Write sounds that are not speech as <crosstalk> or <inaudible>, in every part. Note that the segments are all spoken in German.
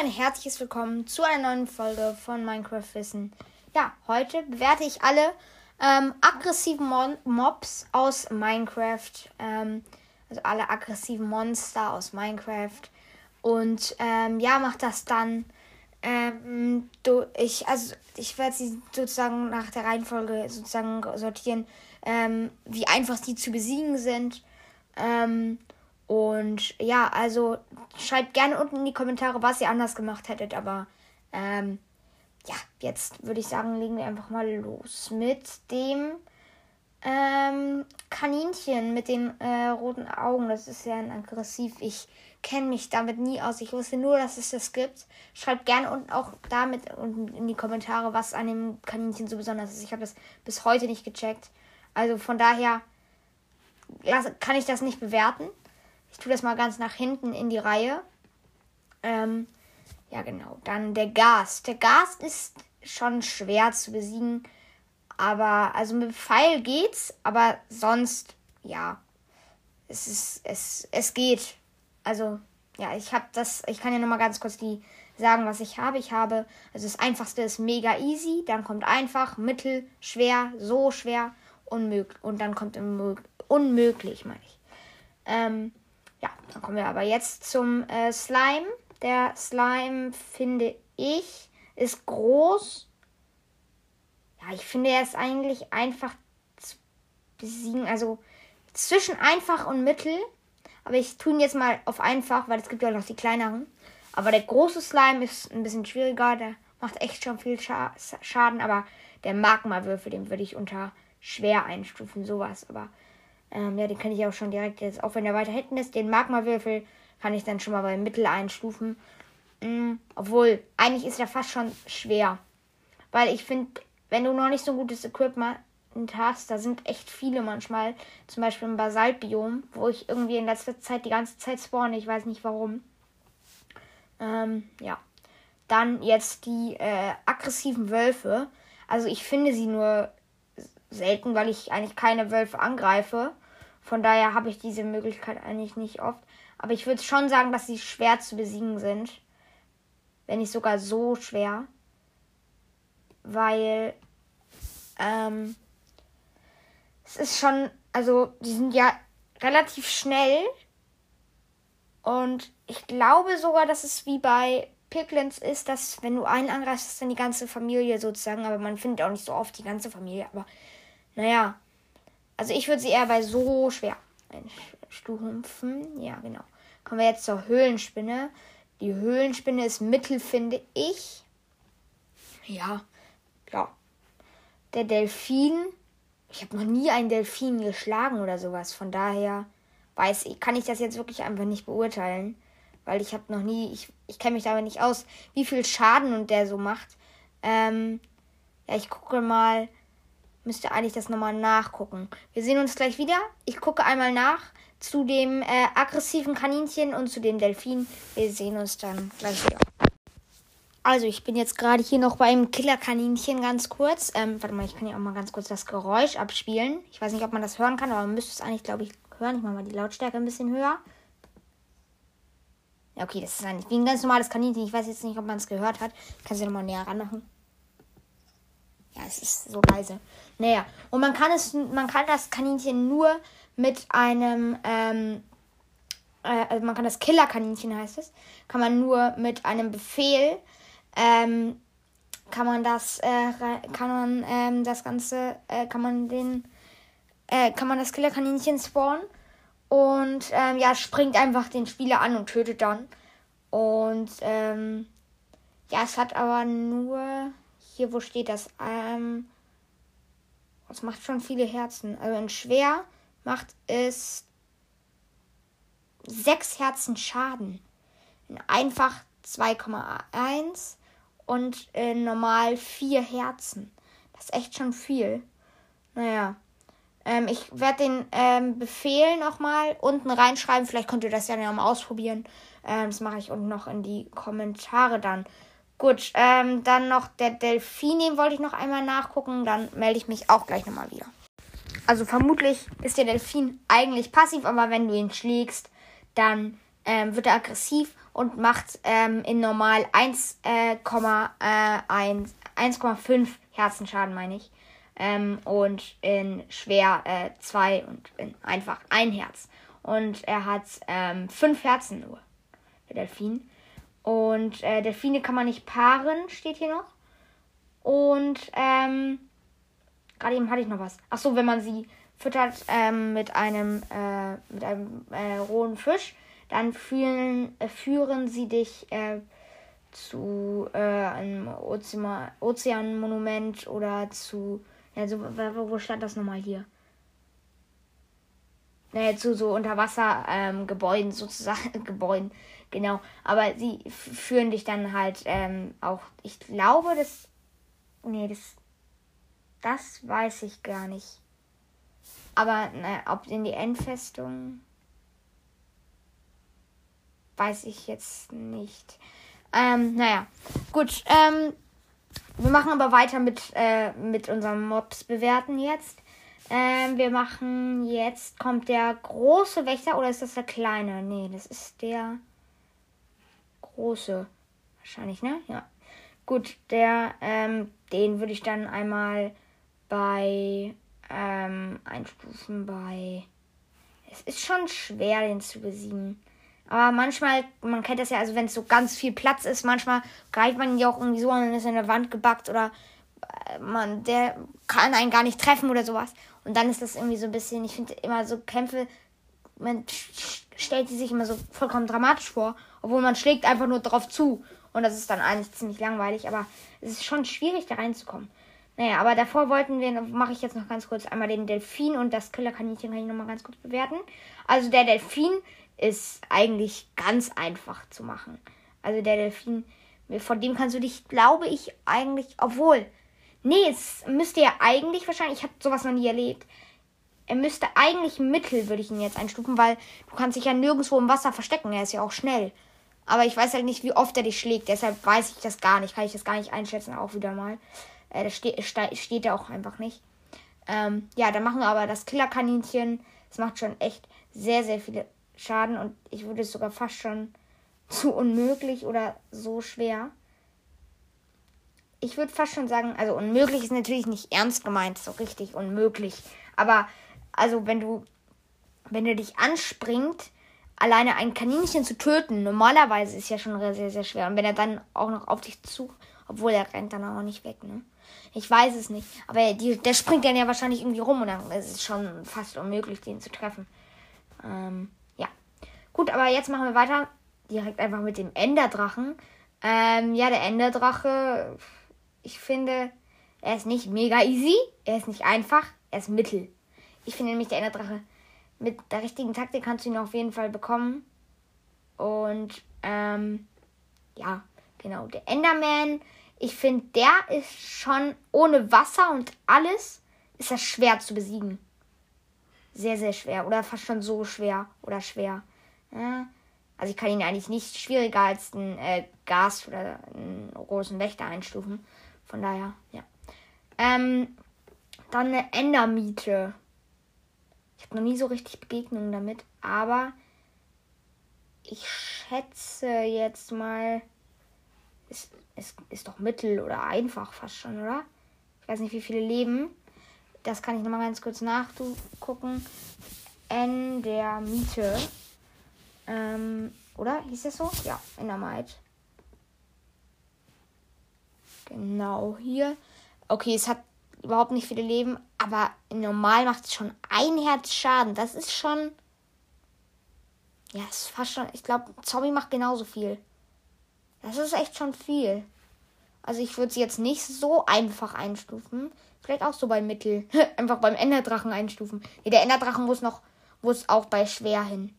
ein herzliches Willkommen zu einer neuen Folge von Minecraft Wissen. Ja, heute bewerte ich alle ähm, aggressiven Mon Mobs aus Minecraft. Ähm, also alle aggressiven Monster aus Minecraft. Und ähm, ja, mach das dann. Ähm, du, ich, also ich werde sie sozusagen nach der Reihenfolge sozusagen sortieren, ähm, wie einfach sie zu besiegen sind. Ähm, und ja, also schreibt gerne unten in die Kommentare, was ihr anders gemacht hättet. Aber ähm, ja, jetzt würde ich sagen, legen wir einfach mal los mit dem ähm, Kaninchen mit den äh, roten Augen. Das ist ja ein aggressiv. Ich kenne mich damit nie aus. Ich wusste nur, dass es das gibt. Schreibt gerne unten auch damit unten in die Kommentare, was an dem Kaninchen so besonders ist. Ich habe das bis heute nicht gecheckt. Also von daher kann ich das nicht bewerten. Tue das mal ganz nach hinten in die Reihe. Ähm, ja, genau. Dann der Gas. Der Gas ist schon schwer zu besiegen. Aber, also mit Pfeil geht's, aber sonst, ja. Es ist, es, es geht. Also, ja, ich habe das, ich kann ja nochmal ganz kurz die sagen, was ich habe. Ich habe, also das einfachste ist mega easy, dann kommt einfach, mittel, schwer, so schwer, unmöglich. Und dann kommt unmöglich, meine ich. Ähm, ja, dann kommen wir aber jetzt zum äh, Slime. Der Slime, finde ich, ist groß. Ja, ich finde, er ist eigentlich einfach zu besiegen. Also zwischen einfach und mittel. Aber ich tue ihn jetzt mal auf einfach, weil es gibt ja noch die kleineren. Aber der große Slime ist ein bisschen schwieriger. Der macht echt schon viel Scha Schaden. Aber der Magma-Würfel, den würde ich unter schwer einstufen. Sowas. Aber ähm, ja, den kann ich auch schon direkt jetzt, auch wenn der weiter hinten ist, den Magma-Würfel kann ich dann schon mal bei Mittel einstufen. Mhm, obwohl, eigentlich ist er fast schon schwer. Weil ich finde, wenn du noch nicht so ein gutes Equipment hast, da sind echt viele manchmal, zum Beispiel im Basaltbiom, wo ich irgendwie in letzter Zeit die ganze Zeit spawne, ich weiß nicht warum. Ähm, ja. Dann jetzt die äh, aggressiven Wölfe. Also ich finde sie nur selten, weil ich eigentlich keine Wölfe angreife. Von daher habe ich diese Möglichkeit eigentlich nicht oft. Aber ich würde schon sagen, dass sie schwer zu besiegen sind. Wenn nicht sogar so schwer. Weil ähm, es ist schon, also die sind ja relativ schnell. Und ich glaube sogar, dass es wie bei Piglins ist, dass wenn du einen angreifst, dann die ganze Familie sozusagen. Aber man findet auch nicht so oft die ganze Familie. Aber naja, also ich würde sie eher bei so schwer einstufen. Ja, genau. Kommen wir jetzt zur Höhlenspinne. Die Höhlenspinne ist mittel, finde ich. Ja, ja. Der Delfin. Ich habe noch nie einen Delfin geschlagen oder sowas. Von daher weiß ich, kann ich das jetzt wirklich einfach nicht beurteilen. Weil ich habe noch nie, ich, ich kenne mich damit nicht aus, wie viel Schaden und der so macht. Ähm, ja, ich gucke mal müsste eigentlich das nochmal nachgucken. Wir sehen uns gleich wieder. Ich gucke einmal nach zu dem äh, aggressiven Kaninchen und zu dem Delfin. Wir sehen uns dann gleich wieder. Also, ich bin jetzt gerade hier noch beim Killerkaninchen ganz kurz. Ähm, warte mal, ich kann ja auch mal ganz kurz das Geräusch abspielen. Ich weiß nicht, ob man das hören kann, aber man müsste es eigentlich, glaube ich, hören. Ich mache mal die Lautstärke ein bisschen höher. Ja, okay, das ist eigentlich wie ein ganz normales Kaninchen. Ich weiß jetzt nicht, ob man es gehört hat. Ich kann es ja nochmal näher ranmachen. Ja, es ist so leise. Naja, und man kann es, man kann das Kaninchen nur mit einem, ähm, äh, also man kann das Killerkaninchen heißt es, kann man nur mit einem Befehl, ähm, kann man das, äh, kann man ähm, das Ganze, äh, kann man den, äh, kann man das Killerkaninchen spawnen und ähm, ja, springt einfach den Spieler an und tötet dann. Und ähm, ja, es hat aber nur hier, wo steht das? Ähm, das macht schon viele Herzen. Also in schwer macht es sechs Herzen Schaden. In einfach 2,1 und in normal vier Herzen. Das ist echt schon viel. Naja. Ähm, ich werde den ähm, Befehl nochmal unten reinschreiben. Vielleicht könnt ihr das ja mal ausprobieren. Ähm, das mache ich unten noch in die Kommentare dann. Gut, ähm, dann noch der Delfin, den wollte ich noch einmal nachgucken. Dann melde ich mich auch gleich nochmal wieder. Also vermutlich ist der Delfin eigentlich passiv, aber wenn du ihn schlägst, dann ähm, wird er aggressiv und macht ähm, in normal 1,5 äh, Herzenschaden, meine ich. Ähm, und in schwer 2 äh, und in einfach ein Herz. Und er hat ähm, Herzen nur, der Delfin. Und äh, Delfine kann man nicht paaren, steht hier noch. Und ähm, gerade eben hatte ich noch was. Ach so, wenn man sie füttert ähm, mit einem äh, mit einem äh, rohen Fisch, dann fühlen, äh, führen sie dich äh, zu äh, einem Ozean Ozeanmonument oder zu also wo stand das nochmal hier? Naja, zu so Unterwassergebäuden ähm, sozusagen <laughs> Gebäuden genau. Aber sie führen dich dann halt ähm, auch. Ich glaube, das nee, das das weiß ich gar nicht. Aber na, ob in die Endfestung weiß ich jetzt nicht. Ähm, naja, gut. Ähm, wir machen aber weiter mit, äh, mit unserem Mobs bewerten jetzt. Ähm, wir machen jetzt, kommt der große Wächter oder ist das der kleine? Nee, das ist der große. Wahrscheinlich, ne? Ja. Gut, der, ähm, den würde ich dann einmal bei ähm, einstufen bei. Es ist schon schwer, den zu besiegen. Aber manchmal, man kennt das ja, also wenn es so ganz viel Platz ist, manchmal greift man ihn ja auch irgendwie so an und ist in der Wand gebackt oder äh, man, der kann einen gar nicht treffen oder sowas. Und dann ist das irgendwie so ein bisschen, ich finde immer so Kämpfe, man stellt sie sich immer so vollkommen dramatisch vor, obwohl man schlägt einfach nur drauf zu. Und das ist dann eigentlich ziemlich langweilig, aber es ist schon schwierig, da reinzukommen. Naja, aber davor wollten wir, mache ich jetzt noch ganz kurz einmal den Delfin und das Killerkaninchen kann ich nochmal ganz kurz bewerten. Also der Delfin ist eigentlich ganz einfach zu machen. Also der Delfin, von dem kannst du dich, glaube ich, eigentlich, obwohl, nee, es müsste ja eigentlich wahrscheinlich, ich habe sowas noch nie erlebt. Er müsste eigentlich Mittel, würde ich ihn jetzt einstufen, weil du kannst dich ja nirgendwo im Wasser verstecken. Er ist ja auch schnell. Aber ich weiß halt nicht, wie oft er dich schlägt. Deshalb weiß ich das gar nicht. Kann ich das gar nicht einschätzen, auch wieder mal. Äh, das steht, steht da auch einfach nicht. Ähm, ja, dann machen wir aber das Killerkaninchen. Das macht schon echt sehr, sehr viele Schaden und ich würde es sogar fast schon <laughs> zu unmöglich oder so schwer. Ich würde fast schon sagen, also unmöglich ist natürlich nicht ernst gemeint, so richtig unmöglich. Aber also wenn du, wenn du dich anspringt, alleine ein Kaninchen zu töten, normalerweise ist ja schon sehr, sehr schwer. Und wenn er dann auch noch auf dich zu, obwohl er rennt dann auch nicht weg, ne? Ich weiß es nicht. Aber die, der springt dann ja wahrscheinlich irgendwie rum und dann ist es schon fast unmöglich, den zu treffen. Ähm, ja. Gut, aber jetzt machen wir weiter. Direkt einfach mit dem Enderdrachen. Ähm, ja, der Enderdrache, ich finde, er ist nicht mega easy. Er ist nicht einfach. Er ist mittel. Ich finde nämlich, der Enderdrache, mit der richtigen Taktik kannst du ihn auf jeden Fall bekommen. Und, ähm, ja, genau. Der Enderman ich finde, der ist schon ohne Wasser und alles, ist das schwer zu besiegen. Sehr, sehr schwer. Oder fast schon so schwer. Oder schwer. Ja. Also ich kann ihn eigentlich nicht schwieriger als einen äh, Gas oder einen großen Wächter einstufen. Von daher, ja. Ähm, dann eine Endermiete. Ich habe noch nie so richtig Begegnungen damit, aber ich schätze jetzt mal, ist, ist, ist doch mittel oder einfach fast schon, oder? Ich weiß nicht, wie viele leben. Das kann ich nochmal ganz kurz nachgucken. N der Miete. Ähm, oder? Hieß das so? Ja, in der Might. Genau hier. Okay, es hat überhaupt nicht viele Leben, aber normal macht es schon ein Herz Schaden. Das ist schon. Ja, ist fast schon. Ich glaube, Zombie macht genauso viel. Das ist echt schon viel. Also ich würde sie jetzt nicht so einfach einstufen. Vielleicht auch so bei Mittel. <laughs> einfach beim Enderdrachen einstufen. Nee, der Enderdrachen muss noch, muss auch bei schwer hin.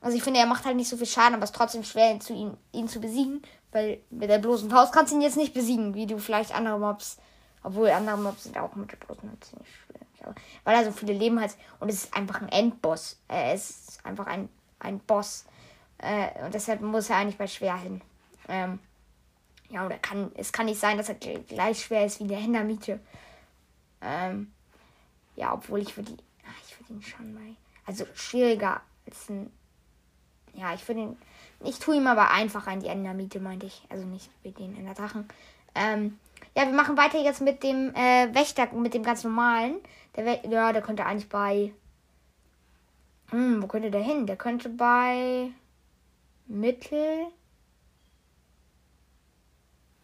Also ich finde, er macht halt nicht so viel Schaden, aber es ist trotzdem schwer, ihn zu, ihn, ihn zu besiegen. Weil mit der bloßen Faust kannst du ihn jetzt nicht besiegen, wie du vielleicht andere Mobs. Obwohl andere Mobs sind auch mit der Faust ziemlich schwer. Weil er so viele Leben hat. Und es ist einfach ein Endboss. Es ist einfach ein, ein Boss. Äh, und deshalb muss er eigentlich bei schwer hin. Ähm, ja, oder kann, es kann nicht sein, dass er gleich schwer ist wie der Hendermiete. Ähm, ja, obwohl ich würde ich würde ihn schon mal. Also schwieriger als ein. Ja, ich würde ihn. Ich tue ihm aber einfach ein, die Endamite, meinte ich. Also nicht mit den Enderdrachen. Ähm, ja, wir machen weiter jetzt mit dem äh, Wächter, mit dem ganz normalen. Der ja, der könnte eigentlich bei. Hm, wo könnte der hin? Der könnte bei Mittel.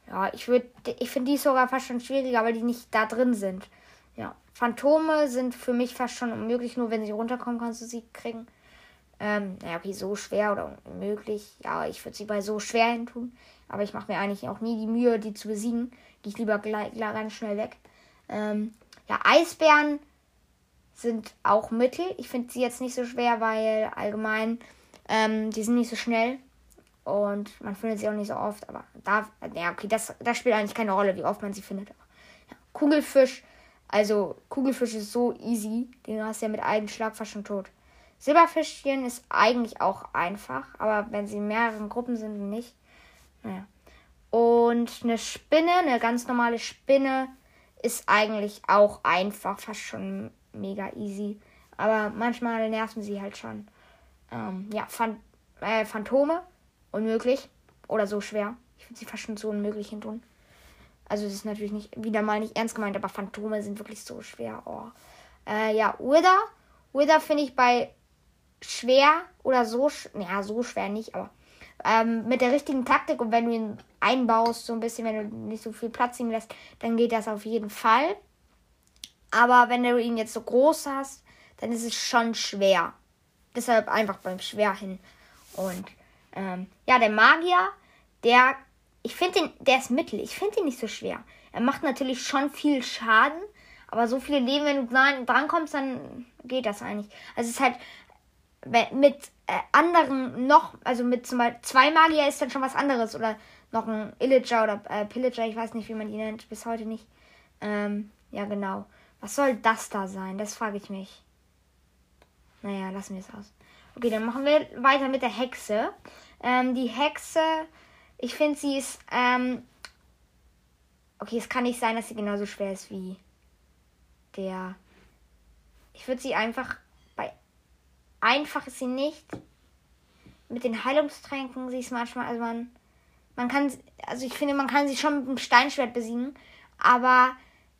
Ja, ich würde, ich finde die sogar fast schon schwieriger, weil die nicht da drin sind. Ja, Phantome sind für mich fast schon unmöglich, nur wenn sie runterkommen, kannst du sie kriegen. Ähm, naja, okay, so schwer oder unmöglich. Ja, ich würde sie bei so schwer hin tun. Aber ich mache mir eigentlich auch nie die Mühe, die zu besiegen. Gehe ich lieber ganz schnell weg. Ähm, ja, Eisbären sind auch Mittel. Ich finde sie jetzt nicht so schwer, weil allgemein ähm, die sind nicht so schnell. Und man findet sie auch nicht so oft. Aber da, ja, okay, das, das spielt eigentlich keine Rolle, wie oft man sie findet. Ja. Kugelfisch, also Kugelfisch ist so easy. Den hast du ja mit einem Schlag fast schon tot. Silberfischchen ist eigentlich auch einfach, aber wenn sie in mehreren Gruppen sind, nicht. Naja. Und eine Spinne, eine ganz normale Spinne, ist eigentlich auch einfach, fast schon mega easy. Aber manchmal nerven sie halt schon. Ähm, ja, Phan äh, Phantome, unmöglich. Oder so schwer. Ich finde sie fast schon so unmöglich hin tun. Also das ist natürlich nicht, wieder mal nicht ernst gemeint, aber Phantome sind wirklich so schwer. Oh. Äh, ja, Wither. Wither finde ich bei schwer oder so, ja, so schwer nicht, aber ähm, mit der richtigen Taktik und wenn du ihn einbaust, so ein bisschen, wenn du nicht so viel Platz ihm lässt, dann geht das auf jeden Fall. Aber wenn du ihn jetzt so groß hast, dann ist es schon schwer. Deshalb einfach beim Schwer hin. Und ähm, ja, der Magier, der, ich finde den, der ist mittel. Ich finde ihn nicht so schwer. Er macht natürlich schon viel Schaden, aber so viele Leben, wenn du dran kommst, dann geht das eigentlich. Also es ist halt mit äh, anderen noch, also mit zum Beispiel zwei Magier ist dann schon was anderes oder noch ein Illager oder äh, Pillager, ich weiß nicht, wie man die nennt, bis heute nicht. Ähm, ja, genau. Was soll das da sein? Das frage ich mich. Naja, lassen wir es aus. Okay, dann machen wir weiter mit der Hexe. Ähm, die Hexe, ich finde, sie ist. Ähm, okay, es kann nicht sein, dass sie genauso schwer ist wie der. Ich würde sie einfach einfach ist sie nicht. Mit den Heilungstränken, sie ist manchmal, also man, man kann, also ich finde, man kann sie schon mit einem Steinschwert besiegen, aber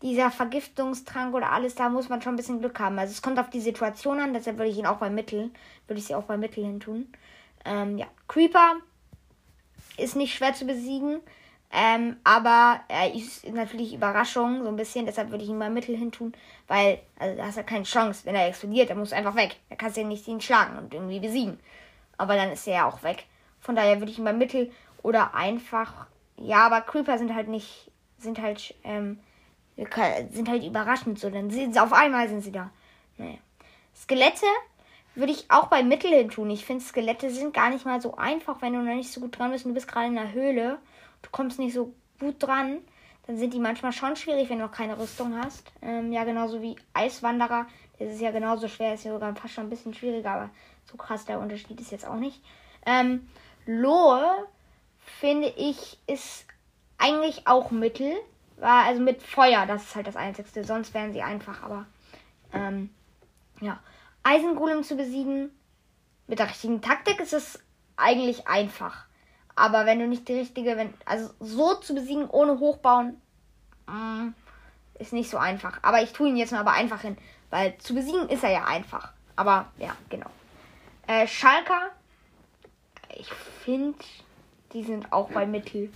dieser Vergiftungstrank oder alles, da muss man schon ein bisschen Glück haben. Also es kommt auf die Situation an, deshalb würde ich ihn auch bei Mittel, würde ich sie auch bei Mittel hin tun. Ähm, ja, Creeper ist nicht schwer zu besiegen. Ähm, aber er ist natürlich Überraschung, so ein bisschen. Deshalb würde ich ihn mal Mittel hin tun. Weil, also da hast du keine Chance. Wenn er explodiert, dann muss einfach weg. Da kannst du ja nicht ihn schlagen und irgendwie besiegen. Aber dann ist er ja auch weg. Von daher würde ich ihn mal Mittel oder einfach. Ja, aber Creeper sind halt nicht. Sind halt. Ähm, sind halt überraschend so. Dann sind sie auf einmal sind sie da. Naja. Skelette würde ich auch bei Mittel hin tun. Ich finde, Skelette sind gar nicht mal so einfach, wenn du noch nicht so gut dran bist du bist gerade in der Höhle du kommst nicht so gut dran, dann sind die manchmal schon schwierig, wenn du noch keine Rüstung hast. Ähm, ja, genauso wie Eiswanderer. Das ist ja genauso schwer, ist ja sogar fast schon ein bisschen schwieriger, aber so krass der Unterschied ist jetzt auch nicht. Ähm, Lohe, finde ich, ist eigentlich auch Mittel. War also mit Feuer, das ist halt das Einzigste. Sonst wären sie einfach, aber ähm, ja. Eisengolem zu besiegen, mit der richtigen Taktik ist es eigentlich einfach. Aber wenn du nicht die richtige, wenn, also so zu besiegen ohne Hochbauen, mm, ist nicht so einfach. Aber ich tue ihn jetzt mal aber einfach hin, weil zu besiegen ist er ja einfach. Aber ja, genau. Äh, Schalker, ich finde, die sind auch bei Mittel.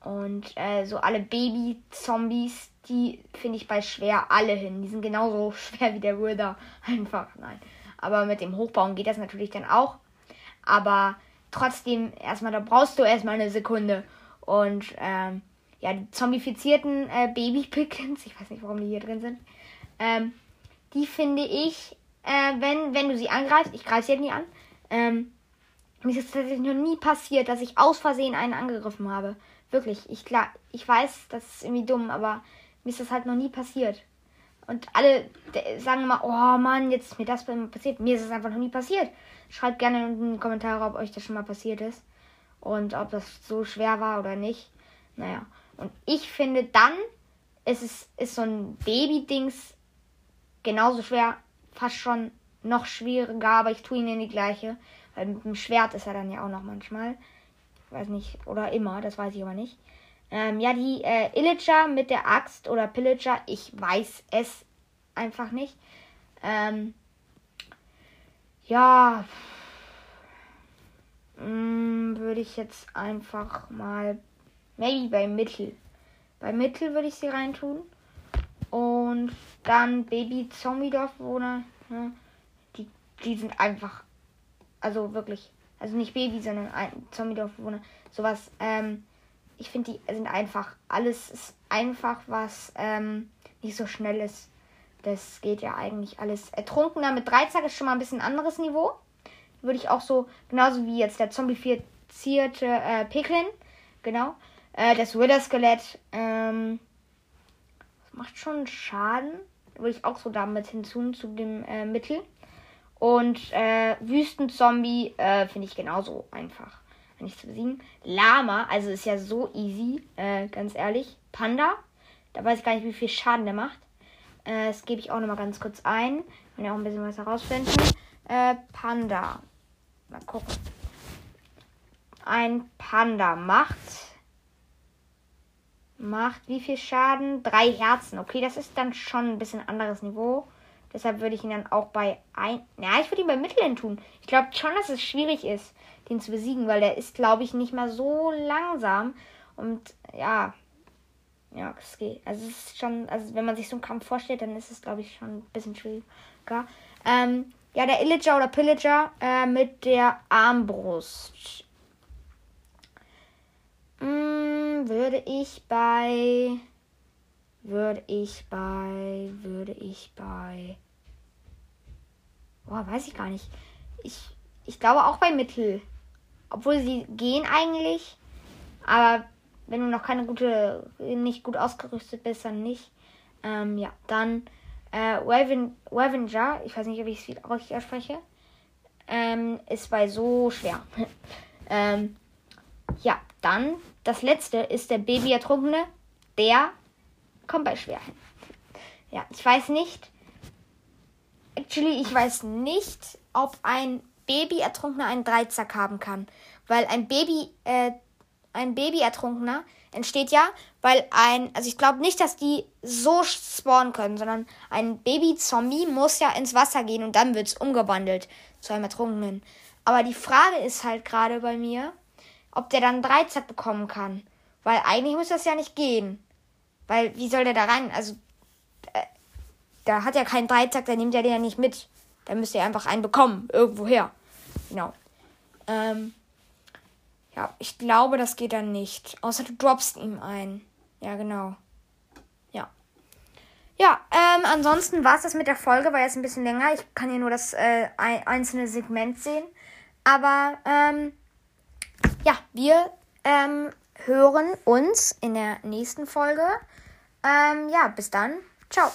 Und äh, so alle Baby-Zombies, die finde ich bei schwer alle hin. Die sind genauso <laughs> schwer wie der Wither. Einfach, nein. Aber mit dem Hochbauen geht das natürlich dann auch. Aber trotzdem erstmal, da brauchst du erstmal eine Sekunde. Und ähm, ja, die zombifizierten äh, Baby-Pickens, ich weiß nicht, warum die hier drin sind, ähm, die finde ich, äh, wenn, wenn du sie angreifst, ich greife sie jetzt nie an, ähm, mir ist es tatsächlich noch nie passiert, dass ich aus Versehen einen angegriffen habe. Wirklich, ich klar, ich weiß, das ist irgendwie dumm, aber mir ist das halt noch nie passiert. Und alle sagen immer, oh Mann, jetzt ist mir das passiert. Mir ist es einfach noch nie passiert. Schreibt gerne in die Kommentare, ob euch das schon mal passiert ist. Und ob das so schwer war oder nicht. Naja. Und ich finde dann, ist es ist so ein Baby-Dings genauso schwer, fast schon noch schwieriger, aber ich tue ihn in die gleiche. Weil mit dem Schwert ist er dann ja auch noch manchmal. Ich weiß nicht, oder immer, das weiß ich aber nicht. Ähm, ja, die äh, Illager mit der Axt oder Pillager, ich weiß es einfach nicht. Ähm, ja, hm, würde ich jetzt einfach mal, maybe bei Mittel. Bei Mittel würde ich sie reintun. Und dann Baby Zombie Dorfbewohner. Ne? Die, die sind einfach, also wirklich, also nicht Baby, sondern Zombie Dorfbewohner. Sowas, ähm, ich finde, die sind einfach, alles ist einfach, was ähm, nicht so schnell ist. Das geht ja eigentlich alles. Ertrunkener mit Dreizack ist schon mal ein bisschen anderes Niveau. Würde ich auch so, genauso wie jetzt der zombifizierte äh, Piglin. Genau. Äh, das Wither-Skelett ähm, macht schon Schaden. Würde ich auch so damit hinzu zu dem äh, Mittel. Und äh, Wüstenzombie äh, finde ich genauso einfach nicht zu besiegen. Lama, also ist ja so easy, äh, ganz ehrlich. Panda, da weiß ich gar nicht, wie viel Schaden der macht. Äh, das gebe ich auch nochmal ganz kurz ein. Wenn wir auch ein bisschen was herausfinden. Äh, Panda. Mal gucken. Ein Panda macht. Macht wie viel Schaden? Drei Herzen. Okay, das ist dann schon ein bisschen anderes Niveau. Deshalb würde ich ihn dann auch bei ein. Ja, ich würde ihn bei Mitteln tun. Ich glaube schon, dass es schwierig ist den zu besiegen, weil der ist, glaube ich, nicht mehr so langsam. Und ja, ja, es geht. Also es ist schon, also wenn man sich so einen Kampf vorstellt, dann ist es, glaube ich, schon ein bisschen schwieriger. Ähm, ja, der Illager oder Pillager äh, mit der Armbrust. Hm, würde ich bei. Würde ich bei. Würde ich bei. Boah, weiß ich gar nicht. Ich, ich glaube auch bei Mittel. Obwohl sie gehen eigentlich. Aber wenn du noch keine gute, nicht gut ausgerüstet bist, dann nicht. Ähm, ja, dann äh, Wavenger, ich weiß nicht, ob ich es richtig ausspreche, ähm, ist bei so schwer. <laughs> ähm, ja, dann das letzte ist der Baby Ertrunkene. Der kommt bei schwer hin. Ja, ich weiß nicht. Actually, ich weiß nicht, ob ein Baby-Ertrunkener einen Dreizack haben kann. Weil ein Baby, äh, ein Baby-Ertrunkener entsteht ja, weil ein, also ich glaube nicht, dass die so spawnen können, sondern ein Baby-Zombie muss ja ins Wasser gehen und dann wird es umgewandelt zu einem Ertrunkenen. Aber die Frage ist halt gerade bei mir, ob der dann Dreizack bekommen kann. Weil eigentlich muss das ja nicht gehen. Weil, wie soll der da rein? Also, äh, da hat ja keinen Dreizack, der nimmt ja den ja nicht mit. Da müsste er einfach einen bekommen, irgendwoher. Genau. Ähm, ja, ich glaube, das geht dann nicht. Außer du droppst ihm ein. Ja, genau. Ja. Ja, ähm, ansonsten war es das mit der Folge, war jetzt ein bisschen länger. Ich kann hier nur das äh, einzelne Segment sehen. Aber, ähm, ja, wir ähm, hören uns in der nächsten Folge. Ähm, ja, bis dann. Ciao.